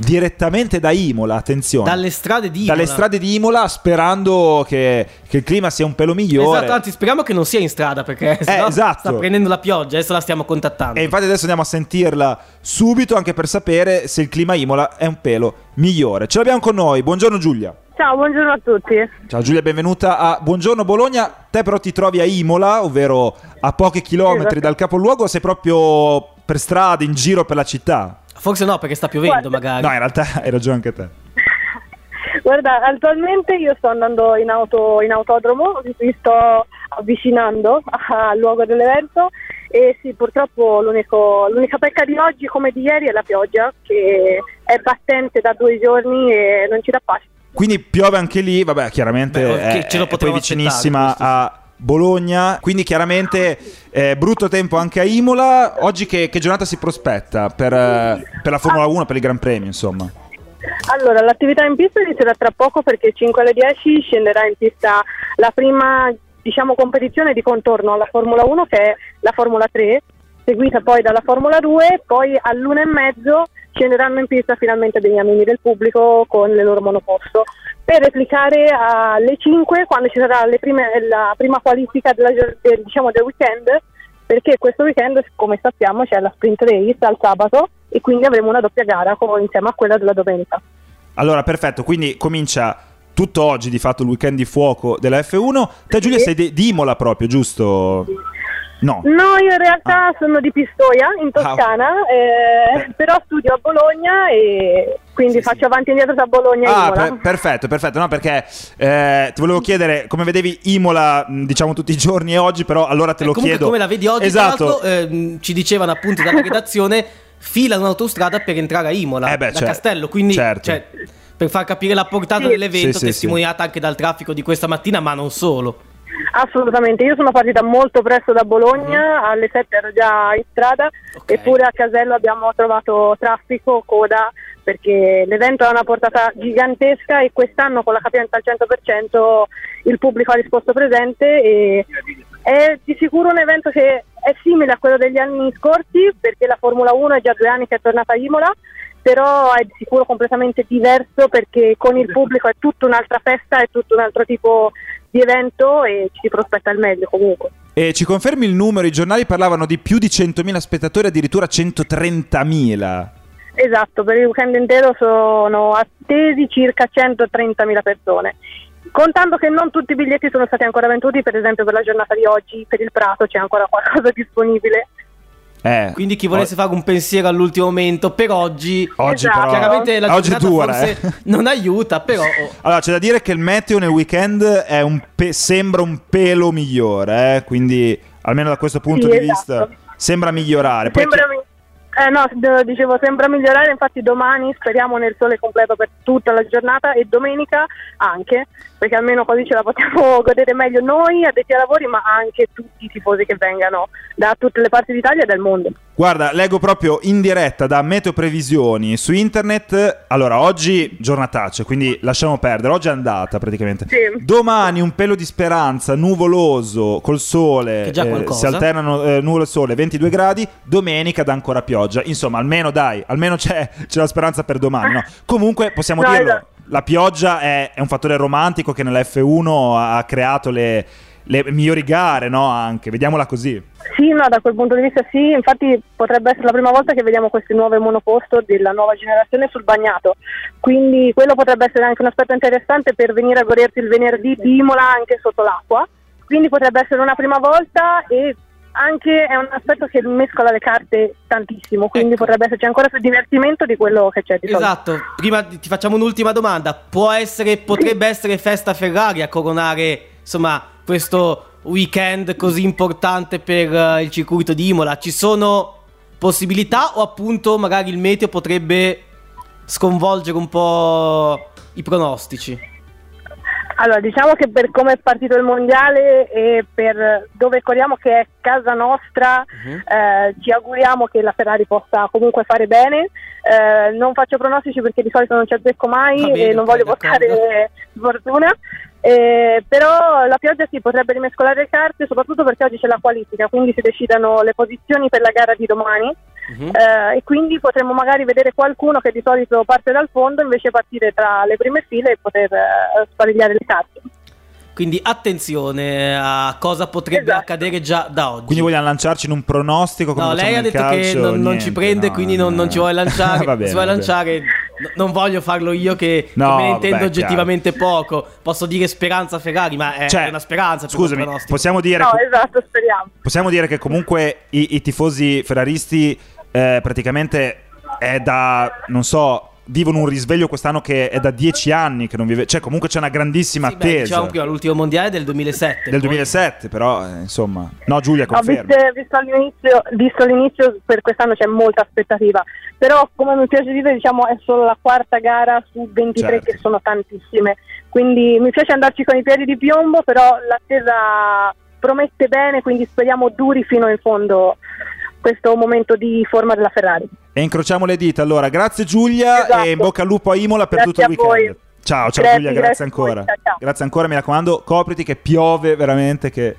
direttamente da Imola, attenzione. Dalle strade di Imola. Dalle strade di Imola sperando che, che il clima sia un pelo migliore. Esatto, anzi speriamo che non sia in strada perché eh, esatto. sta prendendo la pioggia, adesso la stiamo contattando. E infatti adesso andiamo a sentirla subito anche per sapere se il clima Imola è un pelo migliore. Ce l'abbiamo con noi, buongiorno Giulia. Ciao, buongiorno a tutti. Ciao Giulia, benvenuta a Buongiorno Bologna. Te però ti trovi a Imola, ovvero a pochi chilometri Esatto. dal capoluogo, o sei proprio per strada, in giro per la città? Forse no, perché sta piovendo Guarda- magari. No, in realtà hai ragione anche te. Guarda, attualmente io sto andando in, auto, in autodromo, mi sto avvicinando al luogo dell'evento e sì, purtroppo l'unico- l'unica pecca di oggi come di ieri è la pioggia che è battente da due giorni e non ci dà pace. Quindi piove anche lì, vabbè, chiaramente Beh, è, ce lo è poi vicinissima a Bologna, quindi chiaramente eh, brutto tempo anche a Imola. Oggi che, che giornata si prospetta per, eh, per la Formula 1, per il Gran Premio, insomma? Allora, l'attività in pista inizierà tra poco perché 5 alle 10 scenderà in pista la prima diciamo, competizione di contorno alla Formula 1 che è la Formula 3, seguita poi dalla Formula 2, poi all'una e mezzo scenderanno in pista finalmente degli amici del pubblico con le loro monoposto per replicare alle 5 quando ci sarà prime- la prima qualifica della del, diciamo, del weekend perché questo weekend come sappiamo c'è la sprint race al sabato e quindi avremo una doppia gara co- insieme a quella della domenica. Allora, perfetto, quindi comincia tutto oggi di fatto il weekend di fuoco della F1. Te Giulia Sì. sei di, di Imola proprio, giusto? No. No, io in realtà sono di Pistoia, in Toscana, eh, Beh. però studio a Bologna e quindi Sì, faccio sì. avanti e indietro tra Bologna e Ah, Imola. per- perfetto, perfetto. No, perché eh, ti volevo chiedere come vedevi Imola, diciamo tutti i giorni e oggi, però allora te lo Eh, comunque chiedo. come la vedi oggi, Esatto. tra l'altro, ehm, ci dicevano appunto dalla redazione, fila un'autostrada per entrare a Imola, Eh beh, da cioè, Castello, quindi certo. cioè, per far capire la portata Sì. dell'evento, Sì, sì, testimoniata anche dal traffico di questa mattina, ma non solo. Assolutamente, io sono partita molto presto da Bologna, alle 7 ero già in strada, Ok. eppure a Casello abbiamo trovato traffico, coda, perché l'evento ha una portata gigantesca e quest'anno con la capienza al 100% il pubblico ha risposto presente e è di sicuro un evento che è simile a quello degli anni scorsi perché la Formula 1 è già due anni che è tornata a Imola, però è di sicuro completamente diverso perché con il pubblico è tutta un'altra festa, è tutto un altro tipo di evento e ci si prospetta il meglio comunque. E ci confermi il numero? I giornali parlavano di più di 100.000 spettatori, addirittura 130.000. Esatto, per il weekend intero sono attesi circa 130.000 persone. Contando che non tutti i biglietti sono stati ancora venduti, per esempio per la giornata di oggi, per il Prato c'è ancora qualcosa disponibile. Eh, Quindi chi volesse fare un pensiero all'ultimo momento, per oggi... Oggi Esatto. però... Chiaramente la oggi dura, forse eh. non aiuta, però... oh, Allora, c'è da dire che il meteo nel weekend è un pe- sembra un pelo migliore, eh? quindi almeno da questo punto Sì, di esatto. vista sembra migliorare. Poi Sembra, mi- eh, no, dicevo, sembra migliorare, infatti domani speriamo nel sole completo per tutta la giornata e domenica anche, perché almeno così ce la possiamo godere meglio noi addetti ai lavori, ma anche tutti i tifosi che vengano da tutte le parti d'Italia e del mondo. Guarda, leggo proprio in diretta da Meteo Previsioni su internet. Allora, oggi giornataccia, quindi lasciamo perdere. Oggi è andata praticamente. Sì. Domani un pelo di speranza, nuvoloso, col sole. Che già eh, qualcosa. si alternano eh, nuvolo e sole, 22 gradi. Domenica dà ancora pioggia. Insomma, almeno dai, almeno c'è, c'è la speranza per domani. no? Comunque, possiamo No, dirlo. esatto. La pioggia è, è un fattore romantico che nella F1 ha creato le, le migliori gare, no? Anche, vediamola così. Sì, no, da quel punto di vista sì, infatti potrebbe essere la prima volta che vediamo queste nuove monoposto della nuova generazione sul bagnato, quindi quello potrebbe essere anche un aspetto interessante per venire a godersi il venerdì di Imola anche sotto l'acqua, quindi potrebbe essere una prima volta e anche è un aspetto che mescola le carte tantissimo, quindi Ecco. potrebbe esserci ancora più divertimento di quello che c'è di solito. Esatto, prima ti facciamo un'ultima domanda. Può essere, potrebbe essere festa Ferrari a coronare, insomma, questo weekend così importante per eh, il circuito di Imola? Ci sono possibilità o appunto magari il meteo potrebbe sconvolgere un po' i pronostici? Allora, diciamo che per come è partito il mondiale e per dove corriamo, che è casa nostra, Mhm. eh, ci auguriamo che la Ferrari possa comunque fare bene. Eh, non faccio pronostici perché di solito non ci azzecco mai bene, e non voglio portare sfortuna. Eh, però la pioggia sì potrebbe rimescolare le carte, soprattutto perché oggi c'è la qualifica, quindi si decidano le posizioni per la gara di domani. Mhm. eh, e quindi potremmo magari vedere qualcuno che di solito parte dal fondo invece partire tra le prime file e poter eh, sparigliare le carte. Quindi attenzione a cosa potrebbe Esatto. accadere già da oggi. Quindi vogliamo lanciarci in un pronostico come No, lei ha detto che calcio? non, non Niente, ci prende, no, quindi non, no. non ci vuole lanciare. Va bene, si vuole lanciare. Non voglio farlo io che, che No, me ne intendo vabbè, oggettivamente poco. Posso dire speranza Ferrari, ma è, Cioè, è una speranza. Scusami, possiamo dire, No, che, esatto, speriamo. possiamo dire che comunque i, i tifosi ferraristi eh, praticamente è da, non so, vivono un risveglio quest'anno che è da dieci anni che non vive, cioè comunque c'è una grandissima Sì, beh, attesa diciamo prima, l'ultimo mondiale del 2007. del poi- 2007, però eh, insomma, no Giulia No, conferma. visto, visto all'inizio, visto all'inizio, per quest'anno c'è molta aspettativa, però come mi piace dire diciamo è solo la quarta gara su 23 Certo. che sono tantissime, quindi mi piace andarci con i piedi di piombo, però l'attesa promette bene, quindi speriamo duri fino in fondo questo momento di forma della Ferrari. E incrociamo le dita allora. Grazie Giulia Esatto. e in bocca al lupo a Imola per Grazie tutto il a voi. weekend. Ciao, ciao Grazie, Giulia, grazie grazie a voi. ancora. Ciao, ciao. Grazie ancora, mi raccomando, copriti che piove veramente che